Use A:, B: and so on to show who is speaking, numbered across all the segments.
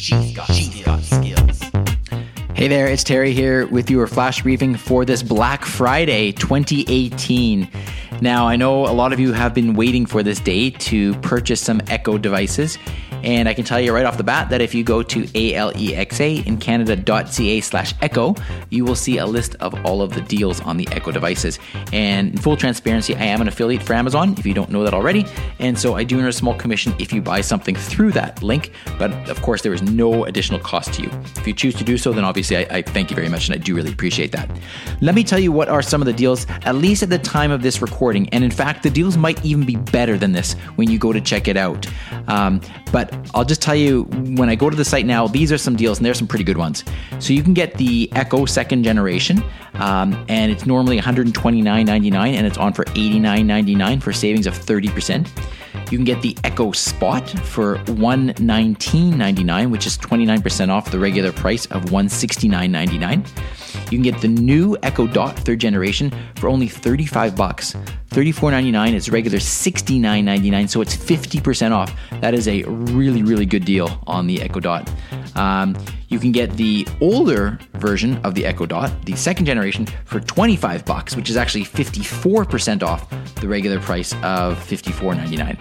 A: She's got, she's got skills.
B: Hey there, it's Terry here with your flash briefing for this Black Friday 2018. Now, I know a lot of you have been waiting for this day to purchase some Echo devices. And I can tell you right off the bat that if you go to alexa in canada.ca slash echo, you will see a list of all of the deals on the Echo devices. And in full transparency, I am an affiliate for Amazon, if you don't know that already. And so I do earn a small commission if you buy something through that link. But of course, there is no additional cost to you. If you choose to do so, then obviously I, I thank you very much and I do really appreciate that. Let me tell you what are some of the deals, at least at the time of this recording. And in fact, the deals might even be better than this when you go to check it out. Um, but I'll just tell you when I go to the site now, these are some deals, and there's some pretty good ones. So you can get the Echo second generation, um, and it's normally $129.99, and it's on for $89.99 for savings of 30%. You can get the Echo Spot for $119.99, which is 29% off the regular price of $169.99. You can get the new Echo Dot third generation for only 35 bucks. $34.99 is regular $69.99, so it's 50% off. That is a really, really good deal on the Echo Dot. Um, you can get the older version of the Echo Dot, the second generation, for 25 bucks, which is actually 54% off the regular price of $54.99.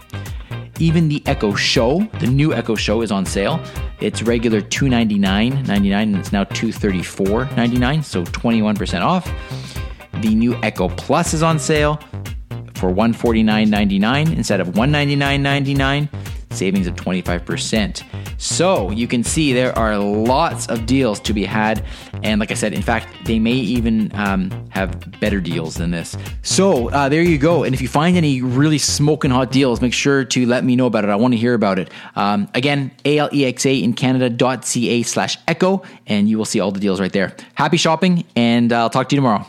B: Even the Echo Show, the new Echo Show, is on sale. It's regular $299.99 and it's now $234.99, so 21% off. The new Echo Plus is on sale for $149.99 instead of $199.99, savings of 25%. So you can see there are lots of deals to be had. And like I said, in fact, they may even um, have better deals than this. So uh, there you go. And if you find any really smoking hot deals, make sure to let me know about it. I want to hear about it. Um, again, alexa in canada.ca slash echo, and you will see all the deals right there. Happy shopping, and I'll talk to you tomorrow.